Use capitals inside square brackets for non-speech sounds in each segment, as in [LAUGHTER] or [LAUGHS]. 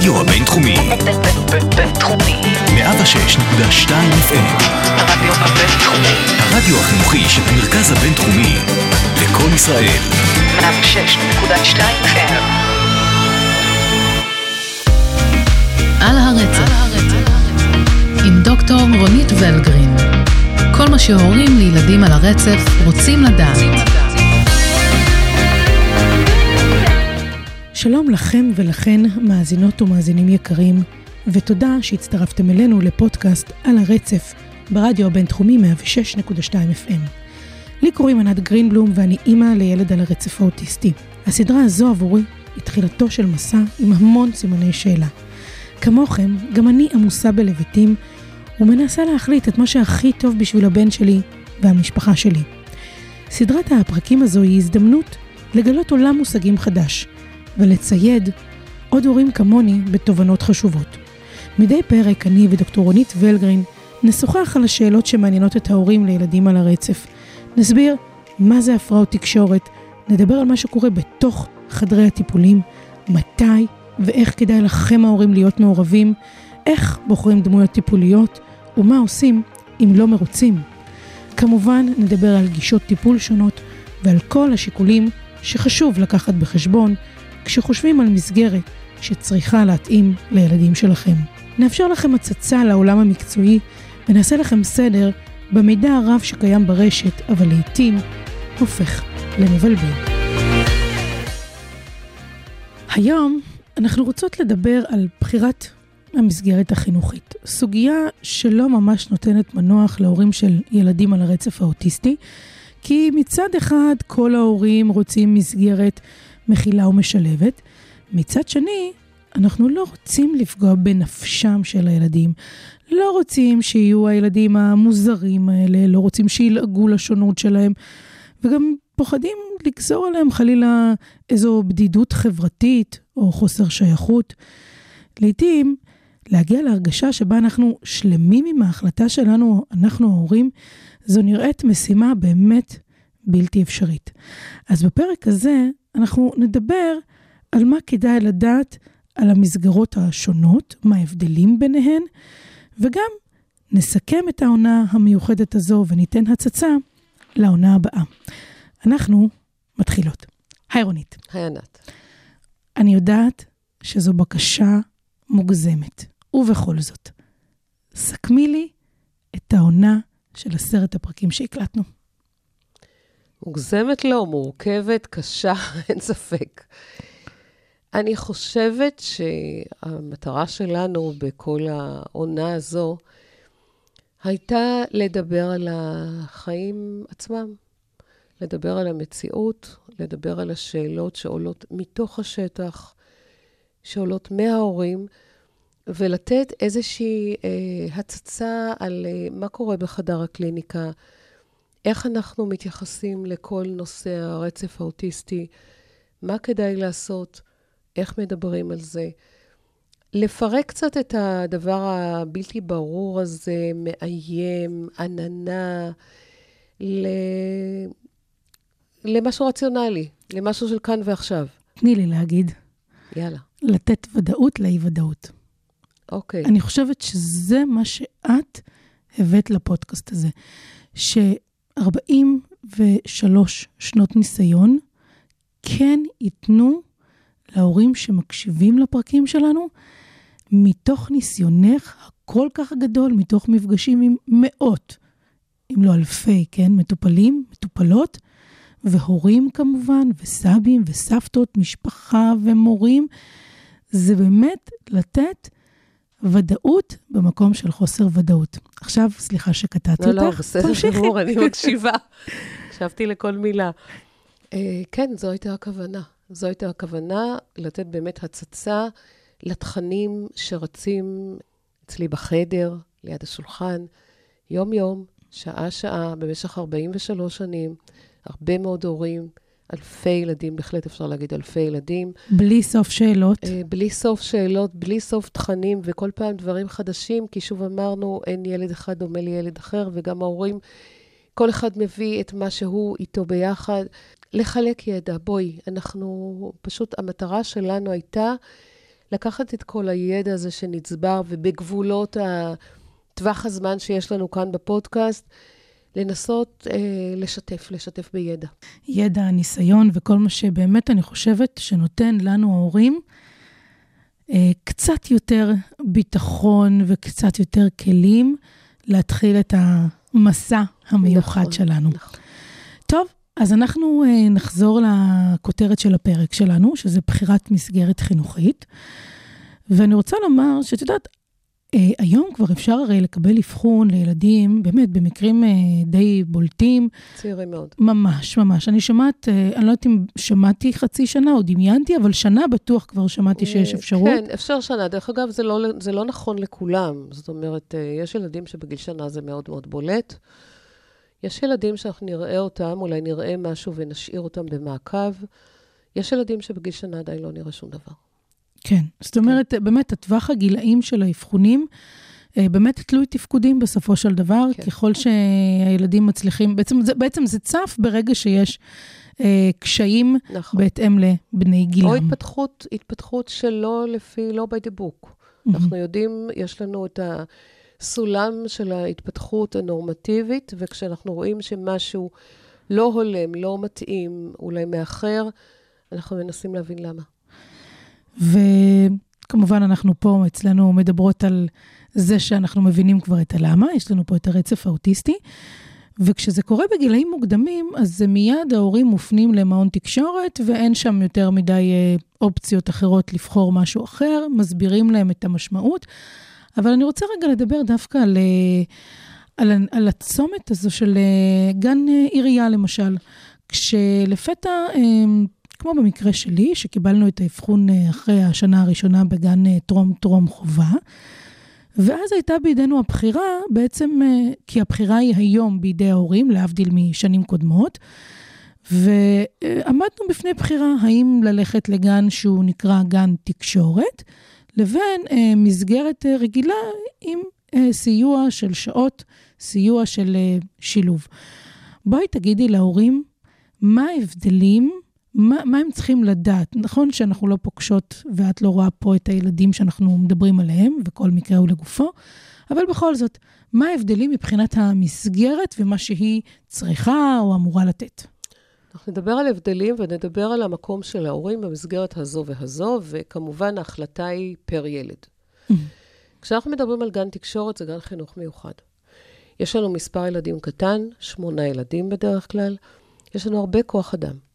הרדיו הבינתחומי. בינתחומי. 106.2 FM. הרדיו הבינתחומי. הרדיו החינוכי של המרכז הבינתחומי. לקום ישראל. 106.2 FM. על הרצף, עם דוקטור רונית ולגרין. כל מה שהורים לילדים על הרצף רוצים לדעת. שלום לכם ולכן, מאזינות ומאזינים יקרים, ותודה שהצטרפתם אלינו לפודקאסט על הרצף ברדיו הבינתחומי 106.2 FM. לי קוראים ענת גרינבלום ואני אימא לילד על הרצף האוטיסטי. הסדרה הזו עבורי היא תחילתו של מסע עם המון סימני שאלה. כמוכם, גם אני עמוסה בלבטים ומנסה להחליט את מה שהכי טוב בשביל הבן שלי והמשפחה שלי. סדרת הפרקים הזו היא הזדמנות לגלות עולם מושגים חדש ולצייד עוד הורים כמוני בתובנות חשובות. מדי פרק אני ודוקטור רונית ולגרין נשוחח על השאלות שמעניינות את ההורים לילדים על הרצף. נסביר מה זה הפרעות תקשורת, נדבר על מה שקורה בתוך חדרי הטיפולים, מתי ואיך כדאי לכם ההורים להיות מעורבים, איך בוחרים דמויות טיפוליות ומה עושים אם לא מרוצים. כמובן נדבר על גישות טיפול שונות ועל כל השיקולים שחשוב לקחת בחשבון כשחושבים על מסגרת שצריכה להתאים לילדים שלכם. נאפשר לכם הצצה לעולם המקצועי ונעשה לכם סדר במידע הרב שקיים ברשת, אבל לעתים הופך למבלבל. היום אנחנו רוצות לדבר על בחירת המסגרת החינוכית. סוגיה שלא ממש נותנת מנוח להורים של ילדים על הרצף האוטיסטי, כי מצד אחד כל ההורים רוצים מסגרת מכילה ומשלבת, מצד שני, אנחנו לא רוצים לפגוע בנפשם של הילדים. לא רוצים שיהיו הילדים המוזרים האלה, לא רוצים שילעגו לשונות שלהם, וגם פוחדים לגזור עליהם חלילה איזו בדידות חברתית או חוסר שייכות. לעתים, להגיע להרגשה שבה אנחנו שלמים עם ההחלטה שלנו, אנחנו ההורים, זו נראית משימה באמת בלתי אפשרית. אז בפרק הזה אנחנו נדבר על מה כדאי לדעת על המסגרות השונות, מה ההבדלים ביניהן, וגם נסכם את העונה המיוחדת הזו וניתן הצצה לעונה הבאה. אנחנו מתחילות. היי רונית. היי ענת. אני יודעת שזו בקשה מוגזמת, ובכל זאת, סכמי לי את העונה של עשרת הפרקים שהקלטנו. מוגזמת לא, מורכבת, קשה, [LAUGHS] אין ספק. אני חושבת שהמטרה שלנו בכל העונה הזו הייתה לדבר על החיים עצמם, לדבר על המציאות, לדבר על השאלות שעולות מתוך השטח, שעולות מההורים, ולתת איזושהי אה, הצצה על אה, מה קורה בחדר הקליניקה, איך אנחנו מתייחסים לכל נושא הרצף האוטיסטי, מה כדאי לעשות, איך מדברים על זה. לפרק קצת את הדבר הבלתי ברור הזה, מאיים, עננה, ל... למשהו רציונלי, למשהו של כאן ועכשיו. תני לי להגיד. יאללה. לתת ודאות לאי-ודאות. אוקיי. אני חושבת שזה מה שאת הבאת לפודקאסט הזה. ש-43 שנות ניסיון כן ייתנו להורים שמקשיבים לפרקים שלנו, מתוך ניסיונך הכל כך גדול, מתוך מפגשים עם מאות, אם לא אלפי, כן, מטופלים, מטופלות, והורים כמובן, וסבים וסבתות, משפחה ומורים, זה באמת לתת ודאות במקום של חוסר ודאות. עכשיו, סליחה שקטעתי לא, אותך, לא, בסדר תמשיכי. גמור, אני [LAUGHS] מקשיבה. הקשבתי לכל מילה. Uh, כן, זו הייתה הכוונה. זו הייתה הכוונה, לתת באמת הצצה לתכנים שרצים אצלי בחדר, ליד השולחן, יום-יום, שעה-שעה, במשך 43 שנים, הרבה מאוד הורים, אלפי ילדים, בהחלט אפשר להגיד אלפי ילדים. בלי סוף שאלות. אה, בלי סוף שאלות, בלי סוף תכנים, וכל פעם דברים חדשים, כי שוב אמרנו, אין ילד אחד דומה לילד אחר, וגם ההורים, כל אחד מביא את מה שהוא איתו ביחד. לחלק ידע, בואי, אנחנו, פשוט המטרה שלנו הייתה לקחת את כל הידע הזה שנצבר, ובגבולות טווח הזמן שיש לנו כאן בפודקאסט, לנסות אה, לשתף, לשתף בידע. ידע, ניסיון וכל מה שבאמת אני חושבת שנותן לנו ההורים אה, קצת יותר ביטחון וקצת יותר כלים להתחיל את המסע המיוחד נכון, שלנו. נכון. טוב, אז אנחנו אה, נחזור לכותרת של הפרק שלנו, שזה בחירת מסגרת חינוכית. ואני רוצה לומר שאת יודעת, היום כבר אפשר הרי לקבל אבחון לילדים, באמת, במקרים אה, די בולטים. צעירים מאוד. ממש, ממש. אני שומעת, אה, אני לא יודעת אם שמעתי חצי שנה או דמיינתי, אבל שנה בטוח כבר שמעתי שיש אה, אפשרות. כן, אפשר שנה. דרך אגב, זה לא, זה לא נכון לכולם. זאת אומרת, אה, יש ילדים שבגיל שנה זה מאוד מאוד בולט. יש ילדים שאנחנו נראה אותם, אולי נראה משהו ונשאיר אותם במעקב. יש ילדים שבגיל שנה עדיין לא נראה שום דבר. כן. זאת אומרת, באמת, הטווח הגילאים של האבחונים, אה, באמת תלוי תפקודים בסופו של דבר, כן. ככל שהילדים מצליחים, בעצם זה, בעצם זה צף ברגע שיש אה, קשיים נכון. בהתאם לבני גילם. או התפתחות, התפתחות שלא לפי, לא book. מהמם. אנחנו יודעים, יש לנו את הסולם של ההתפתחות הנורמטיבית, וכשאנחנו רואים שמשהו לא הולם, לא מתאים, אולי מאחר, אנחנו מנסים להבין למה. וכמובן, אנחנו פה אצלנו מדברות על זה שאנחנו מבינים כבר את הלמה, יש לנו פה את הרצף האוטיסטי. וכשזה קורה בגילאים מוקדמים, אז זה מיד ההורים מופנים למעון תקשורת, ואין שם יותר מדי אה, אופציות אחרות לבחור משהו אחר, מסבירים להם את המשמעות. אבל אני רוצה רגע לדבר דווקא על, אה, על, על הצומת הזו של אה, גן עירייה, למשל. כשלפתע, כמו במקרה שלי, שקיבלנו את האבחון אה, אחרי השנה הראשונה בגן אה, טרום-טרום חובה, ואז הייתה בידינו הבחירה, בעצם, אה, כי הבחירה היא היום בידי ההורים, להבדיל משנים קודמות, ועמדנו בפני בחירה האם ללכת לגן שהוא נקרא גן תקשורת, לבין אה, מסגרת אה, רגילה עם אה, סיוע של שעות, סיוע של אה, שילוב. בואי תגידי להורים, מה ההבדלים, מה, מה הם צריכים לדעת? נכון שאנחנו לא פוגשות, ואת לא רואה פה את הילדים שאנחנו מדברים עליהם, וכל מקרה הוא לגופו, אבל בכל זאת, מה ההבדלים מבחינת המסגרת ומה שהיא צריכה או אמורה לתת? אנחנו נדבר על הבדלים ונדבר על המקום של ההורים במסגרת הזו והזו, וכמובן ההחלטה היא פר ילד. כשאנחנו מדברים על גן תקשורת, זה גן חינוך מיוחד. יש לנו מספר ילדים קטן, שמונה ילדים בדרך כלל. יש לנו הרבה כוח אדם.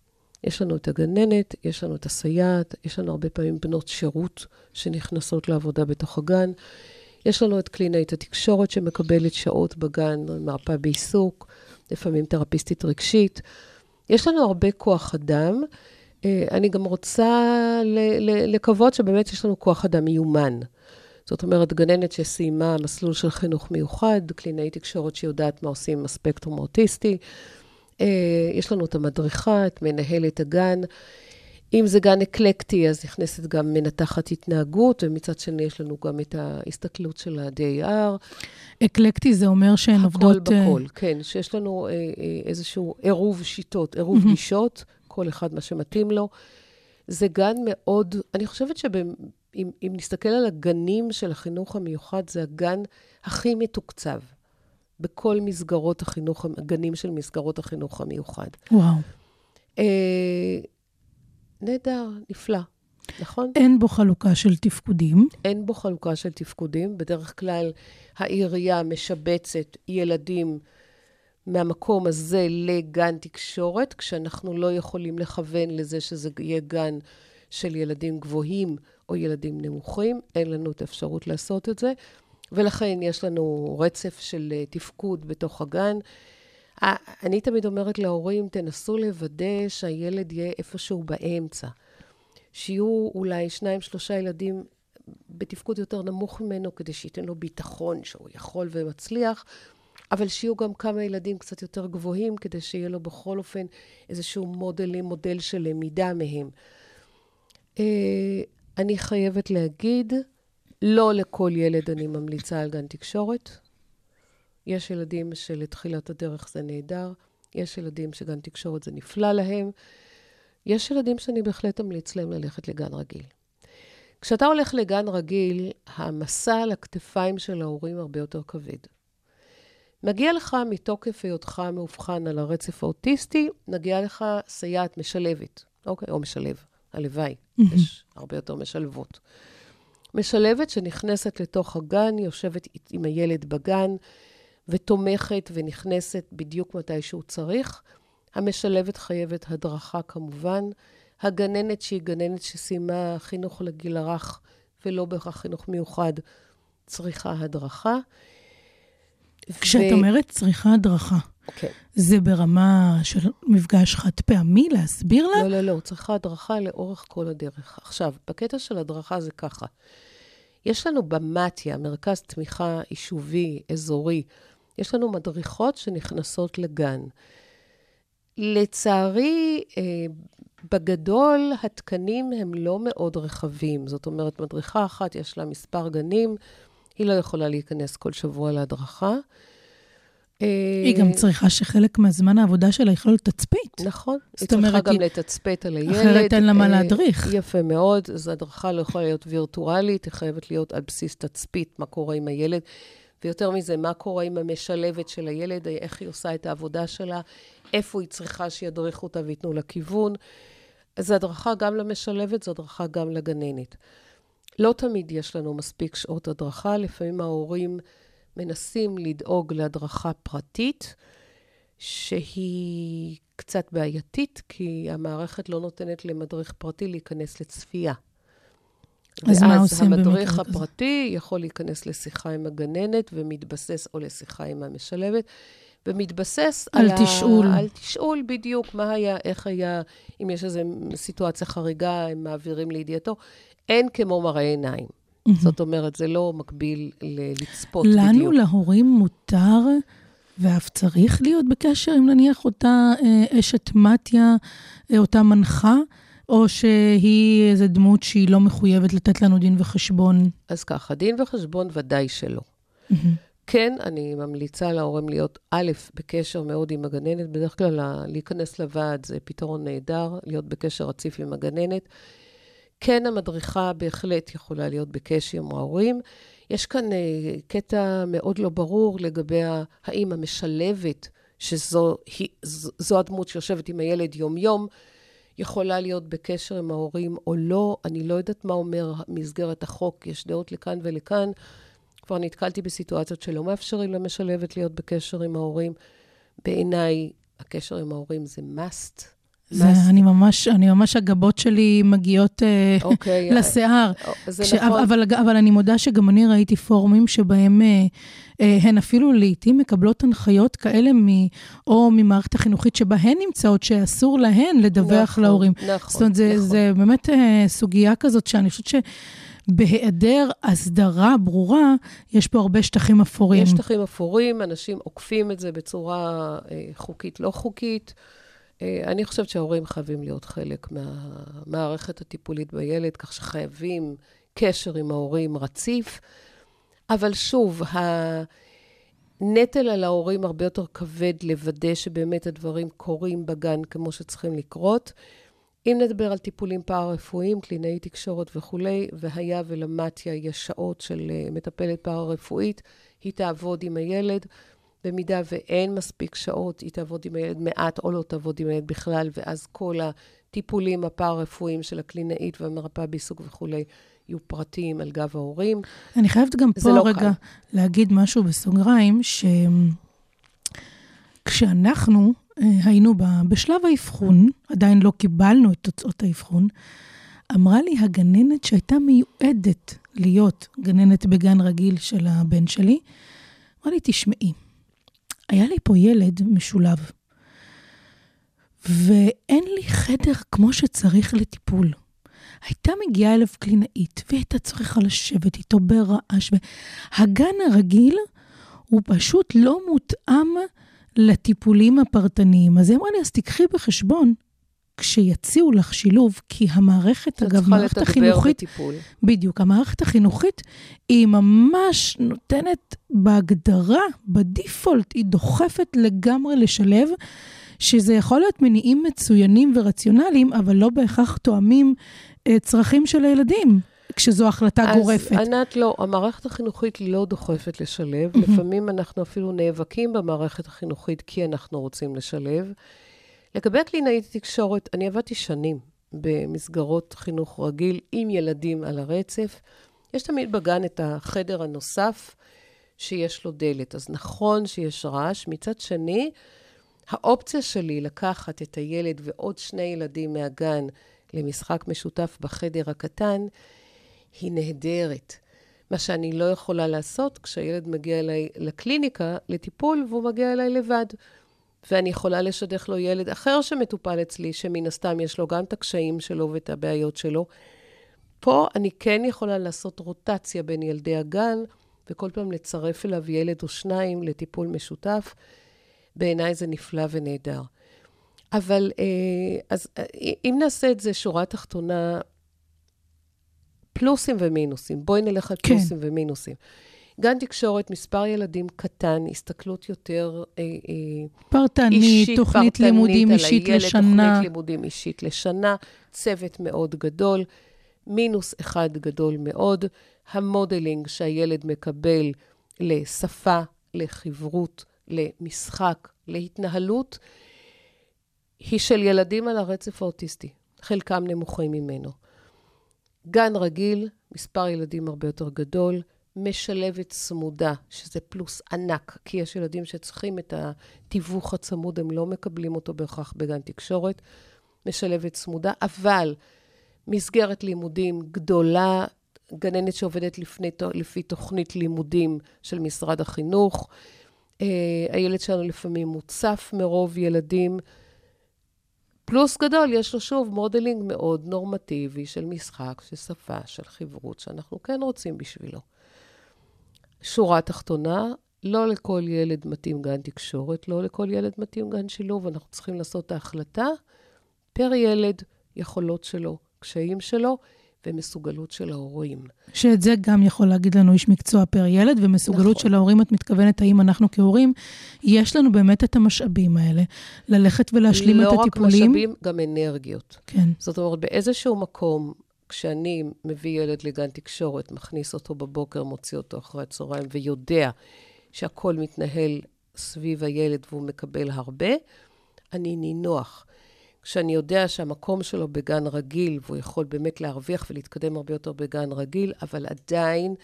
יש לנו את הגננת, יש לנו את הסייעת, יש לנו הרבה פעמים בנות שירות שנכנסות לעבודה בתוך הגן. יש לנו את קלינאית התקשורת שמקבלת שעות בגן, מרפאה בעיסוק, לפעמים תרפיסטית רגשית. יש לנו הרבה כוח אדם. אה, אני גם רוצה לקוות שבאמת יש לנו כוח אדם מיומן. זאת אומרת, גננת שסיימה מסלול של חינוך מיוחד, קלינאי תקשורת שיודעת מה עושים עם הספקטרום האוטיסטי. אה, יש לנו את המדריכה, את מנהלת הגן. אם זה גן אקלקטי, אז נכנסת גם מנתחת התנהגות, ומצד שני יש לנו גם את ההסתכלות של ה-DAR. אקלקטי זה אומר שהן הכל עובדות... אה, בכל, כן. שיש לנו אה, אה, איזשהו עירוב שיטות, עירוב מהמם. גישות, כל אחד מה שמתאים לו. זה גן מאוד, אני חושבת שאם אם נסתכל על הגנים של החינוך המיוחד, זה הגן הכי מתוקצב בכל מסגרות החינוך, הגנים של מסגרות החינוך המיוחד. וואו. אה, נהדר, נפלא, נכון? אין בו חלוקה של תפקודים. אין בו חלוקה של תפקודים. בדרך כלל העירייה משבצת ילדים מהמקום הזה לגן תקשורת, כשאנחנו לא יכולים לכוון לזה שזה יהיה גן של ילדים גבוהים או ילדים נמוכים. אין לנו את האפשרות לעשות את זה, ולכן יש לנו רצף של אה, תפקוד בתוך הגן. אני תמיד אומרת להורים, תנסו לוודא שהילד יהיה איפשהו באמצע. שיהיו אולי שניים, שלושה ילדים בתפקוד יותר נמוך ממנו, כדי שייתן לו ביטחון שהוא יכול ומצליח, אבל שיהיו גם כמה ילדים קצת יותר גבוהים, כדי שיהיה לו בכל אופן איזשהו מודל, מודל של למידה מהם. אה, אני חייבת להגיד, לא לכל ילד אני ממליצה על גן תקשורת. יש ילדים שלתחילת הדרך זה נהדר, יש ילדים שגן תקשורת זה נפלא להם, יש ילדים שאני בהחלט אמליץ להם ללכת לגן רגיל. כשאתה הולך לגן רגיל, המסע על הכתפיים של ההורים הרבה יותר כבד. מגיע לך מתוקף היותך מאובחן על הרצף האוטיסטי, מגיעה לך סייעת משלבת, אוקיי? או משלב, הלוואי, יש הרבה יותר משלבות. משלבת שנכנסת לתוך הגן, יושבת עם הילד בגן, ותומכת ונכנסת בדיוק מתי שהוא צריך. המשלבת חייבת הדרכה כמובן. הגננת שהיא גננת שסיימה חינוך לגיל הרך ולא בהכרח חינוך מיוחד, צריכה הדרכה. כשאת ו- אומרת צריכה הדרכה, כן. זה ברמה של מפגש חד פעמי, להסביר לה? לא, לא, לא, צריכה הדרכה לאורך כל הדרך. עכשיו, בקטע של הדרכה זה ככה. יש לנו במתיה, מרכז תמיכה יישובי, אזורי, יש לנו מדריכות שנכנסות לגן. לצערי, אה, בגדול, התקנים הם לא מאוד רחבים. זאת אומרת, מדריכה אחת, יש לה מספר גנים, היא לא יכולה להיכנס כל שבוע להדרכה. אה, היא גם צריכה שחלק מהזמן העבודה שלה יכלול תצפית. נכון. היא צריכה גם היא- לתצפת על הילד. אחרת אין לה מה אה, להדריך. יפה מאוד. אז הדרכה לא יכולה להיות וירטואלית, היא חייבת להיות על בסיס תצפית, מה קורה עם הילד. ויותר מזה, מה קורה עם המשלבת של הילד, איך היא עושה את העבודה שלה, איפה היא צריכה שידריכו אותה וייתנו לה כיוון. זו הדרכה גם למשלבת, זו הדרכה גם לגננת. לא תמיד יש לנו מספיק שעות הדרכה, לפעמים ההורים מנסים לדאוג להדרכה פרטית, שהיא קצת בעייתית, כי המערכת לא נותנת למדריך פרטי להיכנס לצפייה. אז מה ואז עושים במקרה המדריך כזה? הפרטי יכול להיכנס לשיחה עם הגננת ומתבסס, או לשיחה עם המשלבת, ומתבסס על ה- תשאול. על תשאול בדיוק, מה היה, איך היה, אם יש איזו סיטואציה חריגה, הם מעבירים לידיעתו. אין כמו מראה עיניים. זאת אומרת, זה לא מקביל ל- לצפות בדיוק. לנו, להורים, מותר ואף צריך להיות בקשר עם נניח אותה אה, אשת מתיה, אה, אותה מנחה, או שהיא איזו דמות שהיא לא מחויבת לתת לנו דין וחשבון? אז ככה, דין וחשבון ודאי שלא. כן, אני ממליצה להורים להיות, א', בקשר מאוד עם הגננת. בדרך כלל להיכנס לוועד זה פתרון נהדר, להיות בקשר רציף עם הגננת. כן, המדריכה בהחלט יכולה להיות בקשר עם ההורים. יש כאן אה, קטע מאוד לא ברור לגבי האם המשלבת, שזו היא, זו הדמות שיושבת עם הילד יום-יום, יכולה להיות בקשר עם ההורים או לא. אני לא יודעת מה אומר מסגרת החוק, יש דעות לכאן ולכאן. כבר נתקלתי בסיטואציות שלא מאפשרים למשלבת להיות בקשר עם ההורים. בעיניי, הקשר עם ההורים זה must. זה, must. אני ממש, אני ממש, הגבות שלי מגיעות אה, אוקיי. [LAUGHS] לשיער. אה, זה כש- נכון. אבל, אבל אני מודה שגם אני ראיתי פורומים שבהם אה, אה, הן אפילו לעיתים מקבלות הנחיות כאלה מ, או ממערכת החינוכית שבה הן נמצאות, שאסור להן לדווח נכון, להורים. נכון, זאת אומרת, זה, נכון. זה באמת אה, סוגיה כזאת שאני חושבת שבהיעדר הסדרה ברורה, יש פה הרבה שטחים אפורים. יש שטחים אפורים, אנשים עוקפים את זה בצורה אה, חוקית, לא חוקית. אה, אני חושבת שההורים חייבים להיות חלק מהמערכת הטיפולית בילד, כך שחייבים קשר עם ההורים רציף. אבל שוב, הנטל על ההורים הרבה יותר כבד לוודא שבאמת הדברים קורים בגן כמו שצריכים לקרות. אם נדבר על טיפולים פארה-רפואיים, קלינאי תקשורת וכולי, והיה ולמדיה יש שעות של אה, מטפלת פארה-רפואית, היא תעבוד עם הילד. במידה ואין מספיק שעות, היא תעבוד עם הילד מעט או לא תעבוד עם הילד בכלל, ואז כל הטיפולים הפארה-רפואיים של הקלינאית והמרפאה בעיסוק וכולי יהיו פרטיים על גב ההורים. אני חייבת גם פה לא רגע קל. להגיד משהו בסוגריים, שכשאנחנו אה, היינו בשלב האבחון, עדיין לא קיבלנו את תוצאות האבחון, אמרה לי הגננת שהייתה מיועדת להיות גננת בגן רגיל של הבן שלי, אמרה לי, תשמעי, היה לי פה ילד משולב, ואין לי חדר כמו שצריך לטיפול. הייתה מגיעה אליו קלינאית, והיא הייתה צריכה לשבת איתו ברעש. הגן הרגיל הוא פשוט לא מותאם לטיפולים הפרטניים. אז היא אמרה לי, אז תיקחי בחשבון, כשיציעו לך שילוב, כי המערכת, אגב, שצריכה מערכת לתגבר החינוכית, בטיפול. בדיוק, המערכת החינוכית, היא ממש נותנת בהגדרה, בדיפולט, היא דוחפת לגמרי לשלב, שזה יכול להיות מניעים מצוינים ורציונליים, אבל לא בהכרח תואמים אה, צרכים של הילדים. כשזו החלטה אז גורפת. ענת, לא, המערכת החינוכית לא דוחפת לשלב. לפעמים אנחנו אפילו נאבקים במערכת החינוכית כי אנחנו רוצים לשלב. לגבי קלינאית תקשורת, אני עבדתי שנים במסגרות חינוך רגיל עם ילדים על הרצף. יש תמיד בגן את החדר הנוסף שיש לו דלת. אז נכון שיש רעש. מצד שני, האופציה שלי לקחת את הילד ועוד שני ילדים מהגן למשחק משותף בחדר הקטן, היא נהדרת. מה שאני לא יכולה לעשות כשהילד מגיע אליי לקליניקה, לטיפול, והוא מגיע אליי לבד. ואני יכולה לשדך לו ילד אחר שמטופל אצלי, שמן הסתם יש לו גם את הקשיים שלו ואת הבעיות שלו. פה אני כן יכולה לעשות רוטציה בין ילדי הגן, וכל פעם לצרף אליו ילד או שניים לטיפול משותף. בעיניי זה נפלא ונהדר. אבל אה, אז אה, אם נעשה את זה שורה תחתונה, פלוסים ומינוסים. בואי נלך על כן. פלוסים ומינוסים. גן תקשורת, מספר ילדים קטן, הסתכלות יותר אה, אה, פרטנית, אישית, תוכנית פרטנית לימודים אישית הילד, לשנה. תוכנית לימודים אישית לשנה, צוות מאוד גדול, מינוס אחד גדול מאוד, המודלינג שהילד מקבל לשפה, לחברות, למשחק, להתנהלות, היא של ילדים על הרצף האוטיסטי, חלקם נמוכים ממנו. גן רגיל, מספר ילדים הרבה יותר גדול, משלבת צמודה, שזה פלוס ענק, כי יש ילדים שצריכים את התיווך הצמוד, הם לא מקבלים אותו בהכרח בגן תקשורת. משלבת צמודה, אבל מסגרת לימודים גדולה, גננת שעובדת לפני, לפי תוכנית לימודים של משרד החינוך. Uh, הילד שלנו לפעמים מוצף מרוב ילדים. פלוס גדול, יש לו שוב modeling מאוד נורמטיבי של משחק, של שפה, של חברות, שאנחנו כן רוצים בשבילו. שורה תחתונה, לא לכל ילד מתאים גן תקשורת, לא לכל ילד מתאים גן שילוב, אנחנו צריכים לעשות את ההחלטה פר ילד, יכולות שלו, קשיים שלו ומסוגלות של ההורים. שאת זה גם יכול להגיד לנו איש מקצוע פר ילד, ומסוגלות נכון. של ההורים, את מתכוונת, האם אנחנו כהורים, יש לנו באמת את המשאבים האלה, ללכת ולהשלים את הטיפולים? לא רק משאבים, גם אנרגיות. כן. זאת אומרת, באיזשהו מקום, כשאני מביא ילד לגן תקשורת, מכניס אותו בבוקר, מוציא אותו אחרי הצהריים, ויודע שהכל מתנהל סביב הילד והוא מקבל הרבה, אני נינוח. כשאני יודע שהמקום שלו בגן רגיל, והוא יכול באמת להרוויח ולהתקדם הרבה יותר בגן רגיל, אבל עדיין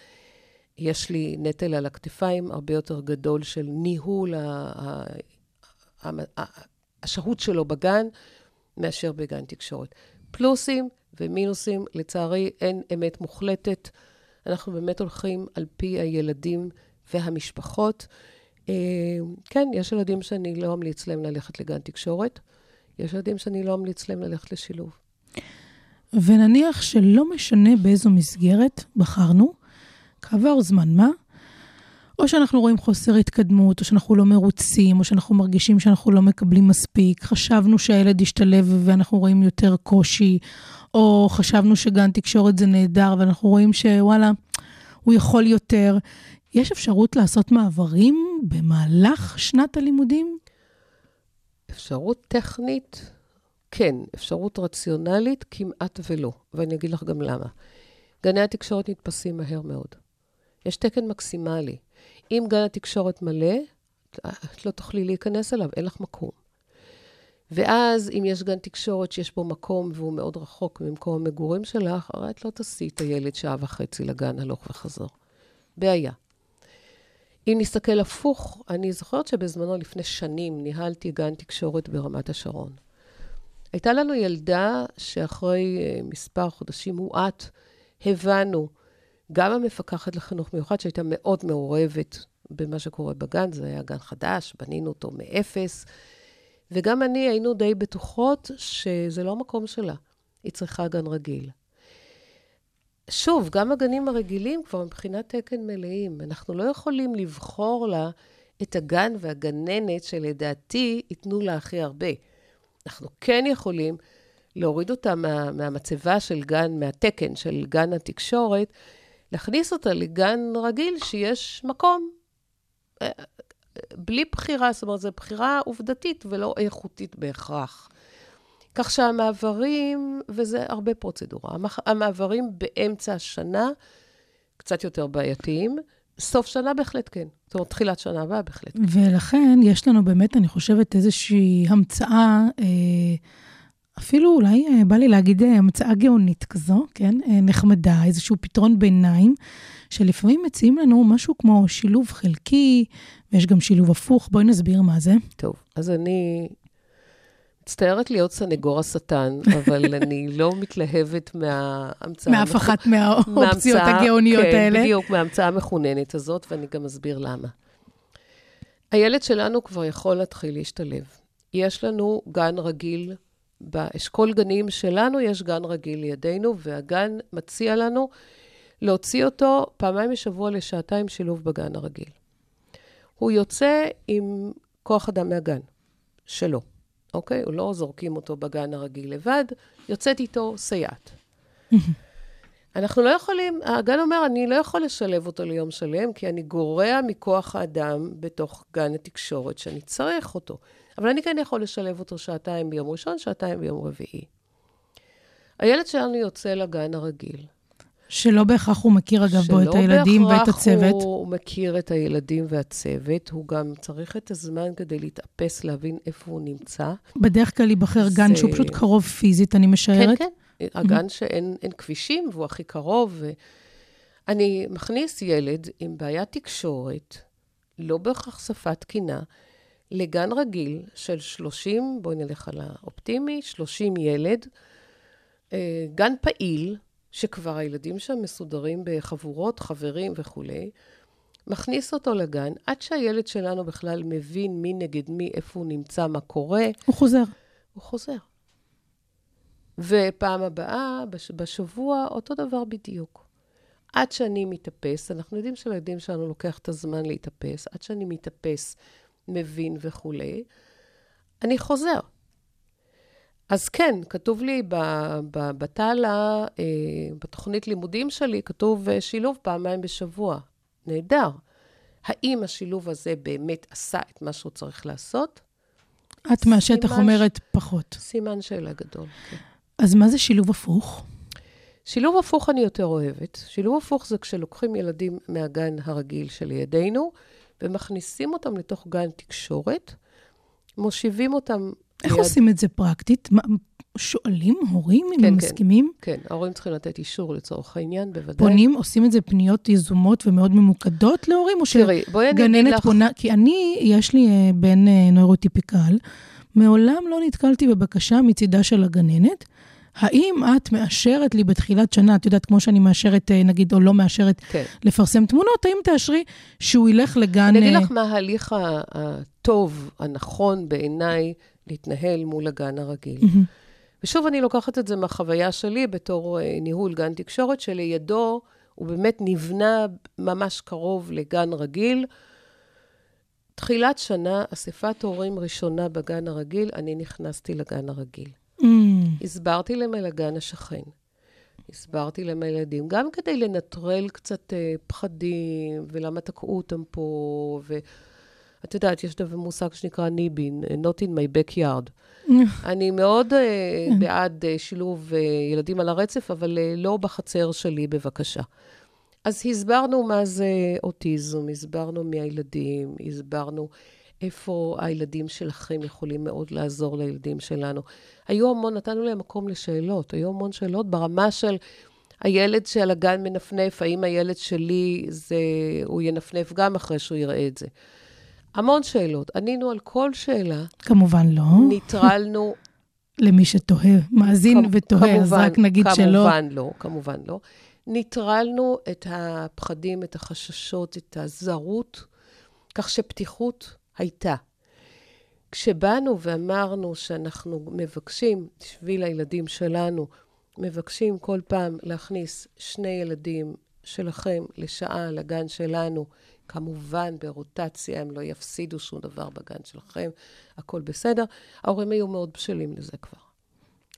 יש לי נטל על הכתפיים הרבה יותר גדול של ניהול השהות שלו בגן, מאשר בגן תקשורת. פלוסים ומינוסים, לצערי אין אמת מוחלטת. אנחנו באמת הולכים על פי הילדים והמשפחות. אה, כן, יש ילדים שאני לא אמליץ להם ללכת לגן תקשורת. יש ילדים שאני לא אמליץ להם ללכת לשילוב. ונניח שלא משנה באיזו מסגרת בחרנו, כעבור זמן מה, או שאנחנו רואים חוסר התקדמות, או שאנחנו לא מרוצים, או שאנחנו מרגישים שאנחנו לא מקבלים מספיק, חשבנו שהילד ישתלב ואנחנו רואים יותר קושי, או חשבנו שגן תקשורת זה נהדר ואנחנו רואים שוואלה, הוא יכול יותר. יש אפשרות לעשות מעברים במהלך שנת הלימודים? אפשרות טכנית, כן. אפשרות רציונלית, כמעט ולא. ואני אגיד לך גם למה. גני התקשורת נתפסים מהר מאוד. יש תקן מקסימלי. אם גן התקשורת מלא, את לא תוכלי להיכנס אליו, אין לך מקום. ואז, אם יש גן תקשורת שיש בו מקום והוא מאוד רחוק ממקום המגורים שלך, הרי את לא תסיעי את הילד שעה וחצי לגן הלוך וחזור. בעיה. אם נסתכל הפוך, אני זוכרת שבזמנו, לפני שנים, ניהלתי גן תקשורת ברמת השרון. הייתה לנו ילדה שאחרי uh, מספר חודשים מועט, הבנו, גם המפקחת לחינוך מיוחד, שהייתה מאוד מעורבת במה שקורה בגן, זה היה גן חדש, בנינו אותו מאפס, וגם אני היינו די בטוחות שזה לא המקום שלה, היא צריכה גן רגיל. שוב, גם הגנים הרגילים כבר מבחינת תקן מלאים. אנחנו לא יכולים לבחור לה את הגן והגננת שלדעתי ייתנו לה הכי הרבה. אנחנו כן יכולים להוריד אותה מה, מהמצבה של גן, מהתקן של גן התקשורת, להכניס אותה לגן רגיל שיש מקום. אה, בלי בחירה, זאת אומרת, זו בחירה עובדתית ולא איכותית בהכרח. כך שהמעברים, וזה הרבה פרוצדורה, המעברים באמצע השנה קצת יותר בעייתיים, סוף שנה בהחלט כן. זאת אומרת, תחילת שנה הבאה בהחלט. ולכן יש לנו באמת, אני חושבת, איזושהי המצאה, אה, אפילו אולי אה, בא לי להגיד אה, המצאה גאונית כזו, כן? אה, נחמדה, איזשהו פתרון ביניים, שלפעמים מציעים לנו משהו כמו שילוב חלקי, ויש גם שילוב הפוך. בואי נסביר מה זה. טוב, אז אני מצטערת להיות סנגור השטן, [LAUGHS] אבל אני לא מתלהבת מההמצאה. מאף אחת מהאופציות הגאוניות כן, האלה. בדיוק, מההמצאה המכוננת הזאת, ואני גם אסביר למה. הילד שלנו כבר יכול להתחיל להשתלב. יש לנו גן רגיל, באשכול גנים שלנו יש גן רגיל לידינו, והגן מציע לנו להוציא אותו פעמיים בשבוע לשעתיים שילוב בגן הרגיל. הוא יוצא עם כוח אדם מהגן, שלו, אוקיי? הוא לא זורקים אותו בגן הרגיל לבד, יוצאת איתו סייעת. [LAUGHS] אנחנו לא יכולים, הגן אומר, אני לא יכול לשלב אותו ליום שלם, כי אני גורע מכוח האדם בתוך גן התקשורת שאני צריך אותו. אבל אני כן יכול לשלב אותו שעתיים ביום ראשון, שעתיים ביום רביעי. הילד שלנו יוצא לגן הרגיל. שלא בהכרח הוא מכיר, אגב, בו את הילדים ואת הצוות. שלא בהכרח הוא מכיר את הילדים והצוות, הוא גם צריך את הזמן כדי להתאפס, להבין איפה הוא נמצא. בדרך כלל ייבחר גן זה- שהוא פשוט קרוב פיזית, אני כן, משערת. כן. הגן שאין אין כבישים, והוא הכי קרוב. ו... אני מכניס ילד עם בעיית תקשורת, לא בהכרח שפה תקינה, לגן רגיל של 30, בואי נלך על האופטימי, 30 ילד, אה, גן פעיל, שכבר הילדים שם מסודרים בחבורות, חברים וכולי, מכניס אותו לגן, עד שהילד שלנו בכלל מבין מי נגד מי, איפה הוא נמצא, מה קורה. הוא חוזר. הוא חוזר. ופעם הבאה, בש, בשבוע, אותו דבר בדיוק. עד שאני מתאפס, אנחנו יודעים שלילדים שלנו לוקח את הזמן להתאפס, עד שאני מתאפס, מבין וכולי, אני חוזר. אז כן, כתוב לי בתעלה, אה, בתוכנית לימודים שלי, כתוב אה, שילוב פעמיים בשבוע. נהדר. האם השילוב הזה באמת עשה את מה שהוא צריך לעשות? את מהשטח סימן אומרת פחות. סימן שאלה גדול. כן. אז מה זה שילוב הפוך? שילוב הפוך אני יותר אוהבת. שילוב הפוך זה כשלוקחים ילדים מהגן הרגיל שלידינו, ומכניסים אותם לתוך גן תקשורת, מושיבים אותם איך עושים את זה פרקטית? מה, שואלים הורים אם כן, הם כן. מסכימים? כן, ההורים צריכים לתת אישור לצורך העניין, בוודאי. פונים, עושים את זה פניות יזומות ומאוד ממוקדות להורים, או תראי, בואי אני אגיד שגננת לך... פונה? כי אני, יש לי אה, בן אה, נוירוטיפיקל, מעולם לא נתקלתי בבקשה מצידה של הגננת. האם את מאשרת לי בתחילת שנה, את יודעת, כמו שאני מאשרת, אה, נגיד, או לא מאשרת כן. לפרסם תמונות, האם תאשרי שהוא ילך לגן... אני אגיד אה, לך מה ההליך הטוב, הנכון בעיניי, להתנהל מול הגן הרגיל. מהמם. ושוב, אני לוקחת את זה מהחוויה שלי בתור אה, ניהול גן תקשורת, שלידו הוא באמת נבנה ממש קרוב לגן רגיל. תחילת שנה, אספת הורים ראשונה בגן הרגיל, אני נכנסתי לגן הרגיל. הסברתי להם על הגן השכן. הסברתי להם הילדים, גם כדי לנטרל קצת אה, פחדים, ולמה תקעו אותם פה, ואת יודעת, יש דבר מושג שנקרא ניבין, אה, not in my backyard. [LAUGHS] אני מאוד אה, בעד אה, שילוב אה, ילדים על הרצף, אבל אה, לא בחצר שלי, בבקשה. אז הסברנו מה זה אוטיזם, הסברנו מי הילדים, הסברנו איפה הילדים שלכם יכולים מאוד לעזור לילדים שלנו. היו המון, נתנו להם מקום לשאלות, היו המון שאלות ברמה של הילד שעל הגן מנפנף, האם הילד שלי זה, הוא ינפנף גם אחרי שהוא יראה את זה. המון שאלות. ענינו על כל שאלה, כמובן לא. ניטרלנו [LAUGHS] למי שתוהה, מאזין כמ- ותוהה, אז כמובן, רק נגיד שלא. כמובן לא, כמובן לא. ניטרלנו את הפחדים, את החששות, את הזרות, כך שפתיחות הייתה. כשבאנו ואמרנו שאנחנו מבקשים, בשביל הילדים שלנו, מבקשים כל פעם להכניס שני ילדים שלכם לשעה לגן שלנו, כמובן ברוטציה, הם לא יפסידו שום דבר בגן שלכם, הכל בסדר. ההורים היו מאוד בשלים לזה כבר.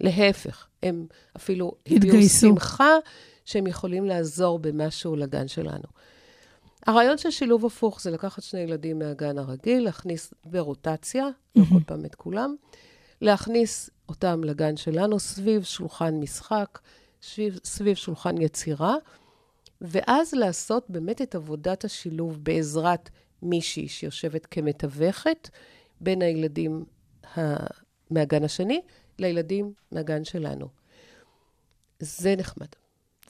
להפך, הם אפילו הביעו התגייסו. שמחה שהם יכולים לעזור במשהו לגן שלנו. הרעיון של שילוב הפוך זה לקחת שני ילדים מהגן הרגיל, להכניס ברוטציה, לא כל פעם את כולם, להכניס אותם לגן שלנו סביב שולחן משחק, סביב, סביב שולחן יצירה, ואז לעשות באמת את עבודת השילוב בעזרת מישהי שיושבת כמתווכת בין הילדים ה... מהגן השני לילדים מהגן שלנו. זה נחמד.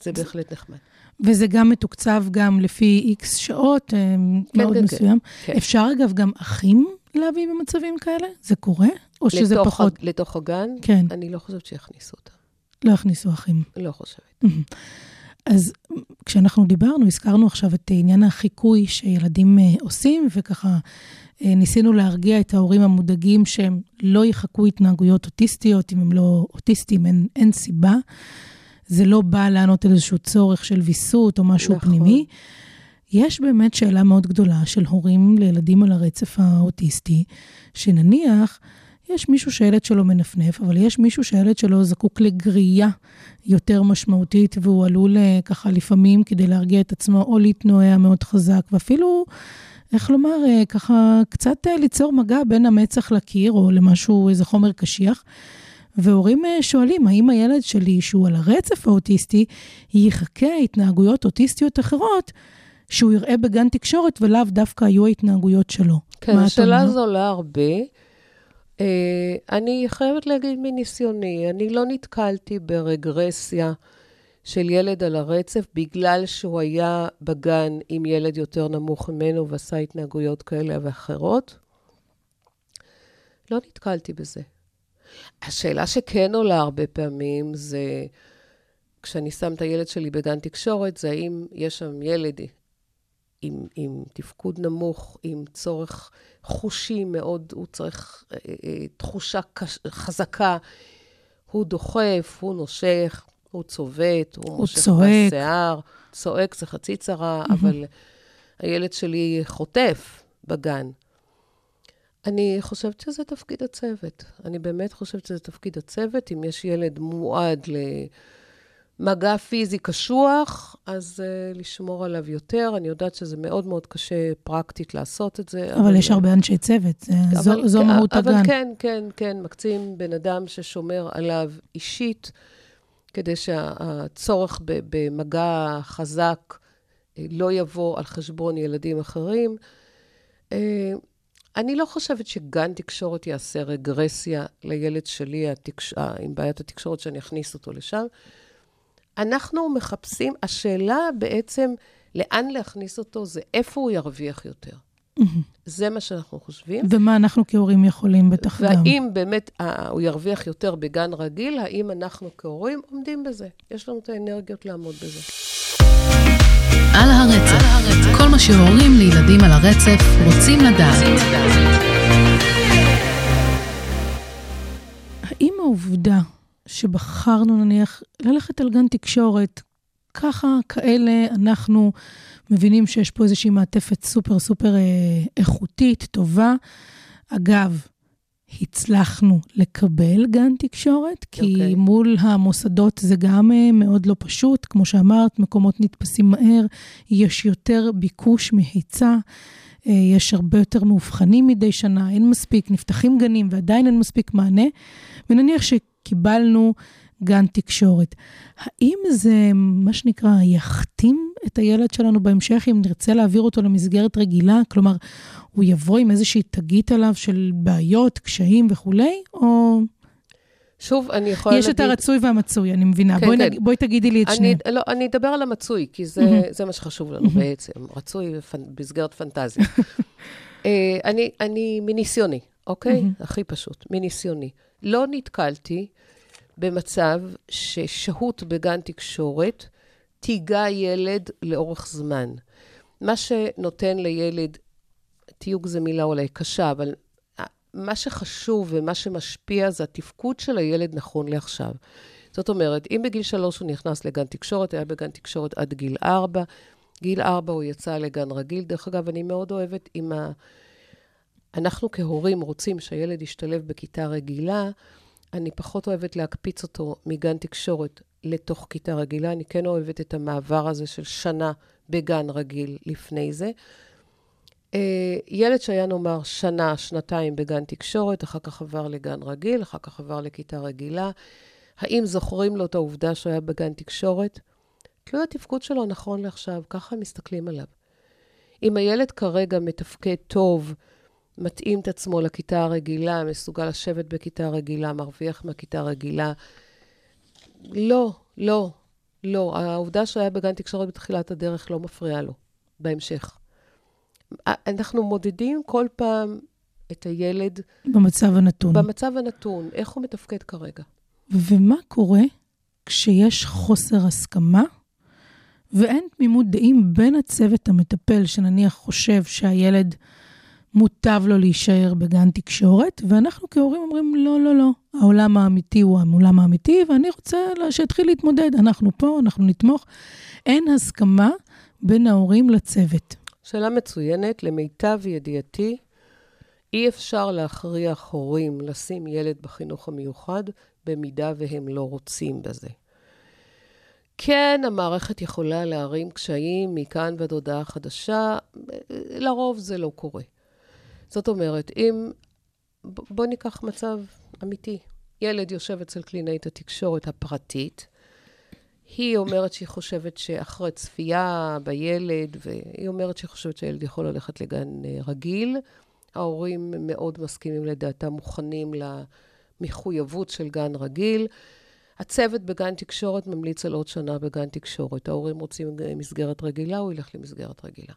זה בהחלט נחמד. וזה גם מתוקצב גם לפי איקס שעות, אה, מאוד כן, מסוים. כן. אפשר אגב גם אחים להביא במצבים כאלה? זה קורה? או שזה לתוך פחות? ה- לתוך הגן? כן, אני לא חושבת שיכניסו אותם. לא הכניסו אחים. לא חושבת. אז כשאנחנו דיברנו, הזכרנו עכשיו את עניין החיקוי שילדים אה, עושים, וככה אה, ניסינו להרגיע את ההורים המודאגים שהם לא יחקו התנהגויות אוטיסטיות, אם הם לא אוטיסטים, אין, אין סיבה. זה לא בא לענות על איזשהו צורך של ויסות או משהו נכון. פנימי. יש באמת שאלה מאוד גדולה של הורים לילדים על הרצף האוטיסטי, שנניח, יש מישהו שהילד שלו מנפנף, אבל יש מישהו שהילד שלו זקוק לגרייה יותר משמעותית, והוא עלול אה, ככה לפעמים, כדי להרגיע את עצמו, או להתנועע מאוד חזק, ואפילו, איך לומר, אה, ככה קצת אה, ליצור מגע בין המצח לקיר, או למשהו, איזה חומר קשיח. והורים אה, שואלים, האם הילד שלי, שהוא על הרצף האוטיסטי, יחכה התנהגויות אוטיסטיות אחרות, שהוא יראה בגן תקשורת, ולאו דווקא היו ההתנהגויות שלו. כן, השאלה? הזו עולה הרבה. אה, אני חייבת להגיד מניסיוני, אני לא נתקלתי ברגרסיה של ילד על הרצף בגלל שהוא היה בגן עם ילד יותר נמוך ממנו ועשה התנהגויות כאלה ואחרות. לא נתקלתי בזה. השאלה שכן עולה הרבה פעמים זה, כשאני שם את הילד שלי בגן תקשורת, זה האם יש שם ילד עם, עם תפקוד נמוך, עם צורך חושי מאוד, הוא צריך אה, אה, תחושה קש, חזקה, הוא דוחף, הוא נושך, הוא צובט, הוא, הוא מושך צועק. בשיער, צועק זה חצי צרה, אבל הילד שלי חוטף בגן. אני חושבת שזה תפקיד הצוות. אני באמת חושבת שזה תפקיד הצוות. אם יש ילד מועד למגע פיזי קשוח, אז uh, לשמור עליו יותר. אני יודעת שזה מאוד מאוד קשה פרקטית לעשות את זה. אבל יש הרבה אנשי צוות, זו, אבל, זו מהות אבל הגן. כן, כן, כן, מקצים בן אדם ששומר עליו אישית, כדי שהצורך במגע חזק אה, לא יבוא על חשבון ילדים אחרים. אני לא חושבת שגן תקשורת יעשה רגרסיה לילד שלי התקש... אה, עם בעיית התקשורת, שאני אכניס אותו לשם. אנחנו מחפשים, השאלה בעצם לאן להכניס אותו זה איפה הוא ירוויח יותר. זה מה שאנחנו חושבים. ומה אנחנו כהורים יכולים בטח גם. והאם באמת אה, הוא ירוויח יותר בגן רגיל, האם אנחנו כהורים עומדים בזה? יש לנו את האנרגיות לעמוד בזה. על הרצף, כל מה שהורים לילדים על הרצף רוצים לדעת. האם העובדה שבחרנו נניח ללכת על גן תקשורת, ככה, כאלה, אנחנו מבינים שיש פה איזושהי מעטפת סופר סופר אה, איכותית, טובה. אגב, הצלחנו לקבל גן תקשורת, כי אוקיי. okay. מול המוסדות זה גם אה, מאוד לא פשוט. כמו שאמרת, מקומות נתפסים מהר, יש יותר ביקוש מהיצע. אה, יש הרבה יותר מאובחנים מדי שנה, אין מספיק, נפתחים גנים ועדיין אין מספיק מענה, ונניח שקיבלנו גן תקשורת. האם זה, מה שנקרא, יכתים את הילד שלנו בהמשך אם נרצה להעביר אותו למסגרת רגילה? כלומר, הוא יבוא עם איזושהי תגית עליו של בעיות, קשיים וכולי, או שוב, אני יכולה יש להגיד... את הרצוי והמצוי, אני מבינה. כן, בואי, כן. נג... בואי תגידי לי את אני, שניהם. לא, אני אדבר על המצוי, כי זה, מהמם. זה מה שחשוב לנו בעצם. רצוי פנ... במסגרת פנטזיה. [LAUGHS] אה, אני, אני מניסיוני, אוקיי? מהמם. הכי פשוט, מניסיוני. לא נתקלתי במצב ששהות בגן תקשורת תיגע ילד לאורך זמן. מה שנותן לילד, תיוג זה מילה אולי קשה, אבל מה שחשוב ומה שמשפיע זה התפקוד של הילד נכון לעכשיו. זאת אומרת, אם בגיל שלוש הוא נכנס לגן תקשורת, היה בגן תקשורת עד גיל ארבע, גיל ארבע הוא יצא לגן רגיל. דרך אגב, אני מאוד אוהבת אם ה... אנחנו כהורים רוצים שהילד ישתלב בכיתה רגילה, אני פחות אוהבת להקפיץ אותו מגן תקשורת לתוך כיתה רגילה. אני כן אוהבת את המעבר הזה של שנה בגן רגיל לפני זה. אה, ילד שהיה נאמר שנה, שנתיים בגן תקשורת, אחר כך עבר לגן רגיל, אחר כך עבר לכיתה רגילה. האם זוכרים לו את העובדה שהוא היה בגן תקשורת? תלוי התפקוד שלו נכון לעכשיו, ככה מסתכלים עליו. אם הילד כרגע מתפקד טוב, מתאים את עצמו לכיתה הרגילה, מסוגל לשבת בכיתה רגילה, מרוויח מהכיתה הרגילה, לא, לא, לא. העובדה שהיה בגן תקשורת בתחילת הדרך לא מפריעה לו בהמשך. אנחנו מודדים כל פעם את הילד במצב הנתון. במצב הנתון, איך הוא מתפקד כרגע. ומה קורה כשיש חוסר הסכמה ואין תמימות דעים בין הצוות המטפל, שנניח חושב שהילד מוטב לו להישאר בגן תקשורת, ואנחנו כהורים אומרים, לא, לא, לא, העולם האמיתי הוא העולם האמיתי, ואני רוצה שיתחיל להתמודד. אנחנו פה, אנחנו נתמוך. אין הסכמה בין ההורים לצוות. שאלה מצוינת. למיטב ידיעתי, אי אפשר להכריח הורים לשים ילד בחינוך המיוחד, במידה והם לא רוצים בזה. כן, המערכת יכולה להרים קשיים מכאן ועד הודעה חדשה, לרוב זה לא קורה. זאת אומרת, אם... בוא ניקח מצב אמיתי. ילד יושב אצל קלינאית התקשורת הפרטית, היא אומרת שהיא חושבת שאחרי צפייה בילד, והיא אומרת שהיא חושבת שהילד יכול ללכת לגן אה, רגיל. ההורים מאוד מסכימים לדעתם, מוכנים למחויבות של גן רגיל. הצוות בגן תקשורת ממליץ על עוד שנה בגן תקשורת. ההורים רוצים מסגרת רגילה, הוא ילך למסגרת רגילה.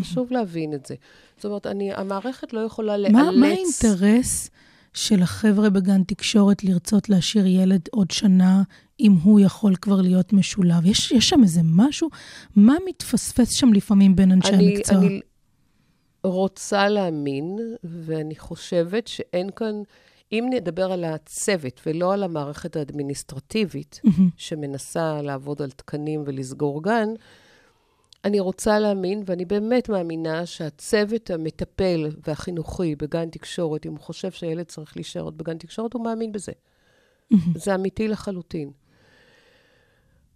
חשוב להבין את זה. זאת אומרת, אני, המערכת לא יכולה לאלץ... מה, מה האינטרס של החבר'ה בגן תקשורת לרצות להשאיר ילד עוד שנה, אם הוא יכול כבר להיות משולב? יש, יש שם איזה משהו? מה מתפספס שם לפעמים בין אנשי אני, המקצוע? אני רוצה להאמין, ואני חושבת שאין כאן... אם נדבר על הצוות ולא על המערכת האדמיניסטרטיבית, שמנסה לעבוד על תקנים ולסגור גן, אני רוצה להאמין, ואני באמת מאמינה, שהצוות המטפל והחינוכי בגן תקשורת, אם הוא חושב שהילד צריך להישאר עוד בגן תקשורת, הוא מאמין בזה. זה אמיתי לחלוטין.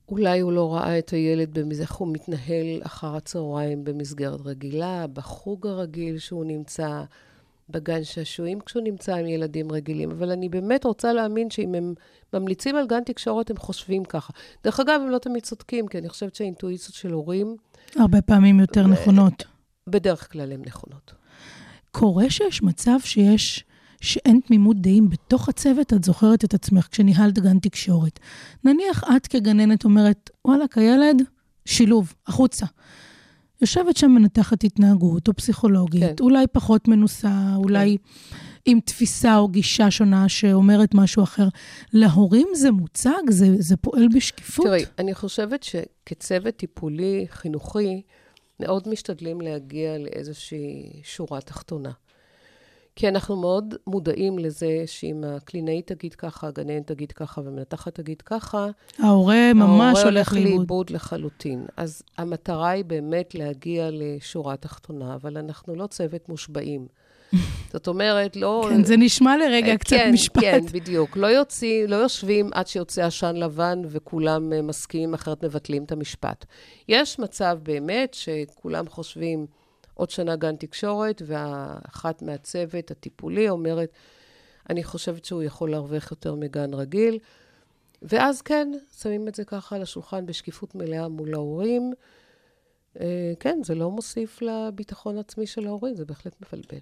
אולי הוא לא ראה את הילד. איך הוא מתנהל אחר הצהריים במסגרת רגילה, בחוג הרגיל שהוא נמצא, בגן שעשועים כשהוא נמצא עם ילדים רגילים. אבל אני באמת רוצה להאמין שאם הם ממליצים על גן תקשורת, הם חושבים ככה. דרך אגב, הם לא תמיד צודקים, כי אני חושבת שהאינטואיציות של הורים... הרבה פעמים יותר נכונות. בדרך כלל הן נכונות. קורה שיש מצב שיש, שאין תמימות דעים בתוך הצוות? את זוכרת את עצמך כשניהלת גן תקשורת. נניח את כגננת אומרת, וואלכ, הילד, שילוב, החוצה. יושבת שם מנתחת התנהגות או פסיכולוגית, כן. אולי פחות מנוסה, אולי כן. עם תפיסה או גישה שונה שאומרת משהו אחר. להורים זה מוצג? זה, זה פועל בשקיפות? תראי, אני חושבת שכצוות טיפולי חינוכי, מאוד משתדלים להגיע לאיזושהי שורה תחתונה. כי אנחנו מאוד מודעים לזה שאם הקלינאית תגיד ככה, הגננת תגיד ככה ומנתחת תגיד ככה, ההורה ממש הולך לאיבוד לחלוטין. אז המטרה היא באמת להגיע לשורה תחתונה, אבל אנחנו לא צוות מושבעים. [LAUGHS] זאת אומרת, לא... כן, זה נשמע לרגע קצת כן, משפט. כן, בדיוק. לא, יוציא, לא יושבים עד שיוצא עשן לבן וכולם אה, מסכימים, אחרת מבטלים את המשפט. יש מצב באמת שכולם חושבים... עוד שנה גן תקשורת, ואחת מהצוות הטיפולי אומרת, אני חושבת שהוא יכול להרוויח יותר מגן רגיל. ואז כן, שמים את זה ככה על השולחן בשקיפות מלאה מול ההורים. אה, כן, זה לא מוסיף לביטחון העצמי של ההורים, זה בהחלט מבלבל.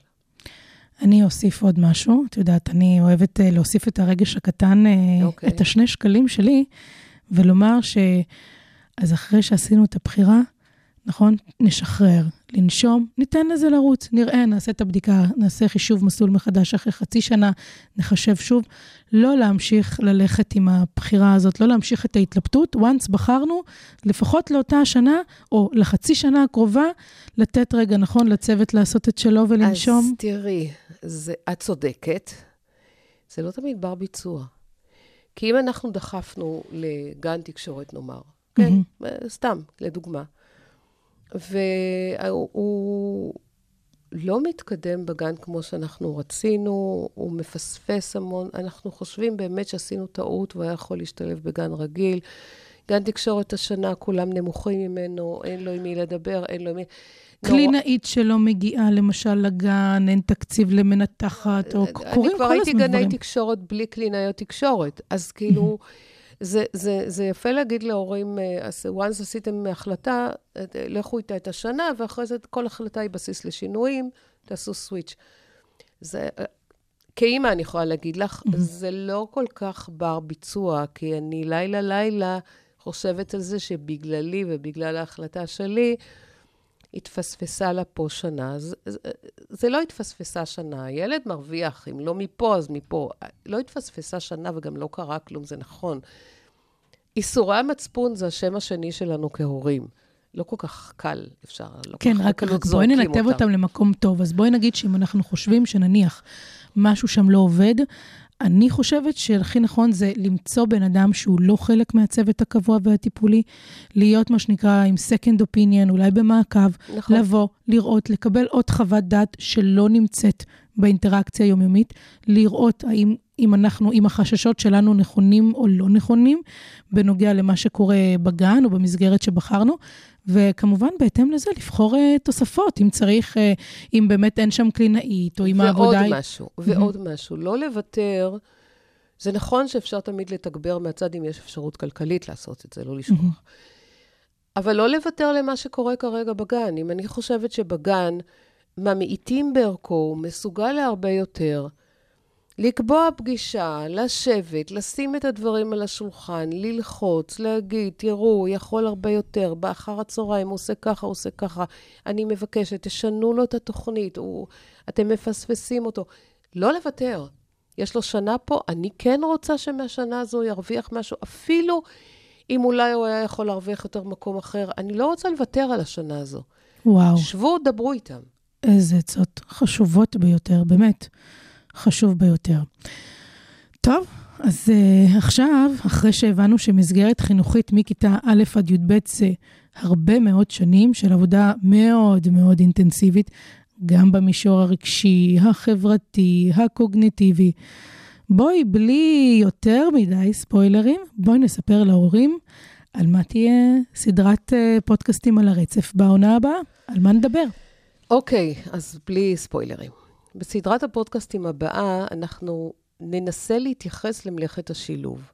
אני אוסיף עוד משהו. את יודעת, אני אוהבת אה, להוסיף את הרגש הקטן, okay. אוקיי. את השני שקלים שלי, ולומר ש... אז אחרי שעשינו את הבחירה, נכון? נשחרר, לנשום, ניתן לזה לרוץ, נראה, נעשה את הבדיקה, נעשה חישוב מסלול מחדש אחרי חצי שנה, נחשב שוב. לא להמשיך ללכת עם הבחירה הזאת, לא להמשיך את ההתלבטות. once בחרנו, לפחות לאותה השנה, או לחצי שנה הקרובה, לתת רגע, נכון, לצוות לעשות את שלו ולנשום. אז תראי, זה, את צודקת, זה לא תמיד בר ביצוע. כי אם אנחנו דחפנו לגן תקשורת, נאמר, כן, mm-hmm. סתם, לדוגמה, והוא לא מתקדם בגן כמו שאנחנו רצינו, הוא מפספס המון. אנחנו חושבים באמת שעשינו טעות והוא היה יכול להשתלב בגן רגיל. גן תקשורת השנה, כולם נמוכים ממנו, אין לו עם מי לדבר, אין לו עם מי... קלינאית שלא מגיעה למשל לגן, אין תקציב למנתחת, או קורים כל אני כבר הזמן גני דברים. תקשורת בלי קלינאיות תקשורת, אז כאילו, [LAUGHS] זה, זה, זה יפה להגיד להורים, אה, אז once עשיתם החלטה, אה, לכו איתה את השנה, ואחרי זה כל החלטה היא בסיס לשינויים, תעשו סוויץ'. זה, אה, כאימא אני יכולה להגיד לך, זה לא כל כך בר ביצוע, כי אני לילה-לילה חושבת על זה שבגללי ובגלל ההחלטה שלי, התפספסה לה פה שנה. זה, זה, זה לא התפספסה שנה, הילד מרוויח, אם לא מפה, אז מפה. לא התפספסה שנה וגם לא קרה כלום, זה נכון. איסורי המצפון זה השם השני שלנו כהורים. לא כל כך קל, אפשר, לא כן, כל כך רק, בקלות רק בואי זורקים ננתב אותם למקום טוב. אז בואי נגיד שאם אנחנו חושבים שנניח משהו שם לא עובד, אני חושבת שהכי נכון זה למצוא בן אדם שהוא לא חלק מהצוות הקבוע והטיפולי, להיות מה שנקרא עם second opinion, אולי במעקב, נכון. לבוא, לראות, לקבל עוד חוות דעת שלא נמצאת באינטראקציה היומיומית, לראות האם אם אנחנו, אם החששות שלנו נכונים או לא נכונים, בנוגע למה שקורה בגן או במסגרת שבחרנו, וכמובן, בהתאם לזה, לבחור uh, תוספות, אם צריך, uh, אם באמת אין שם קלינאית, או אם העבודה ועוד היא... משהו, ועוד משהו. לא לוותר, זה נכון שאפשר תמיד לתגבר מהצד אם יש אפשרות כלכלית לעשות את זה, לא לשכוח. אבל לא לוותר למה שקורה כרגע בגן. אם אני חושבת שבגן ממעיטים בערכו, הוא מסוגל להרבה יותר, לקבוע פגישה, לשבת, לשים את הדברים על השולחן, ללחוץ, להגיד, תראו, הוא יכול הרבה יותר, באחר הצהריים הוא עושה ככה, הוא עושה ככה, אני מבקשת, תשנו לו את התוכנית, הוא, אתם מפספסים אותו. לא לוותר. יש לו שנה פה, אני כן רוצה שמהשנה הזו ירוויח משהו, אפילו אם אולי הוא היה יכול להרוויח יותר במקום אחר, אני לא רוצה לוותר על השנה הזו. וואו, שבו, דברו איתם. איזה עצות חשובות ביותר, באמת, חשוב ביותר. טוב, אז uh, עכשיו, אחרי שהבנו שמסגרת חינוכית מכיתה א' עד י"ב זה הרבה מאוד שנים של עבודה מאוד מאוד אינטנסיבית, גם במישור הרגשי, החברתי, הקוגניטיבי. בואי, בלי יותר מדי ספוילרים, בואי נספר להורים על מה תהיה סדרת uh, פודקאסטים על הרצף בעונה הבאה, על מה נדבר. אוקיי, אז בלי ספוילרים. בסדרת הפודקאסטים הבאה, אנחנו ננסה להתייחס למלאכת השילוב.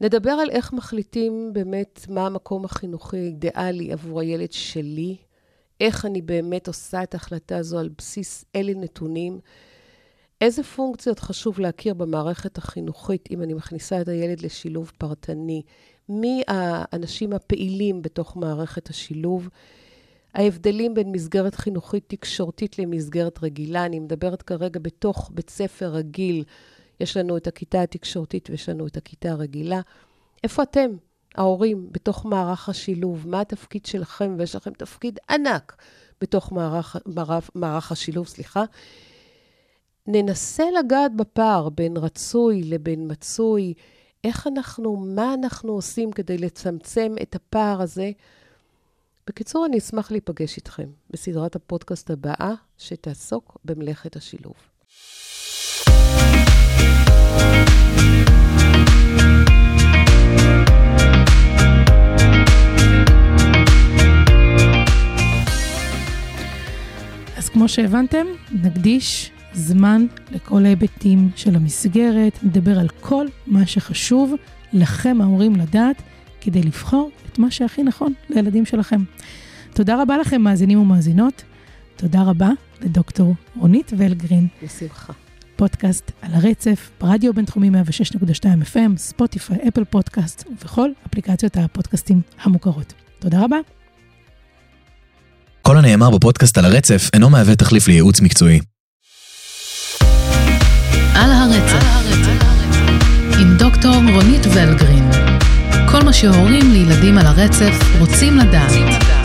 נדבר על איך מחליטים באמת מה המקום החינוכי האידיאלי עבור הילד שלי, איך אני באמת עושה את ההחלטה הזו על בסיס אלה נתונים, איזה פונקציות חשוב להכיר במערכת החינוכית אם אני מכניסה את הילד לשילוב פרטני, מי האנשים הפעילים בתוך מערכת השילוב, ההבדלים בין מסגרת חינוכית תקשורתית למסגרת רגילה, אני מדברת כרגע בתוך בית ספר רגיל, יש לנו את הכיתה התקשורתית ויש לנו את הכיתה הרגילה. איפה אתם, ההורים, בתוך מערך השילוב? מה התפקיד שלכם? ויש לכם תפקיד ענק בתוך מערך, מערך, מערך השילוב, סליחה. ננסה לגעת בפער בין רצוי לבין מצוי, איך אנחנו, מה אנחנו עושים כדי לצמצם את הפער הזה. בקיצור, אני אשמח להיפגש איתכם בסדרת הפודקאסט הבאה, שתעסוק במלאכת השילוב. אז כמו שהבנתם, נקדיש זמן לכל ההיבטים של המסגרת, נדבר על כל מה שחשוב לכם, ההורים, לדעת, כדי לבחור את מה שהכי נכון לילדים שלכם. תודה רבה לכם, מאזינים ומאזינות. תודה רבה לדוקטור רונית ולגרין, בשמחה. פודקאסט על הרצף, ברדיו בינתחומי 106.2 FM, ספוטיפיי, אפל פודקאסט ובכל אפליקציות הפודקאסטים המוכרות. תודה רבה. כל הנאמר בפודקאסט על הרצף אינו מהווה תחליף לייעוץ מקצועי. על הרצף, עם דוקטור רונית ולגרין. כל מה שהורים לילדים על הרצף רוצים לדעת.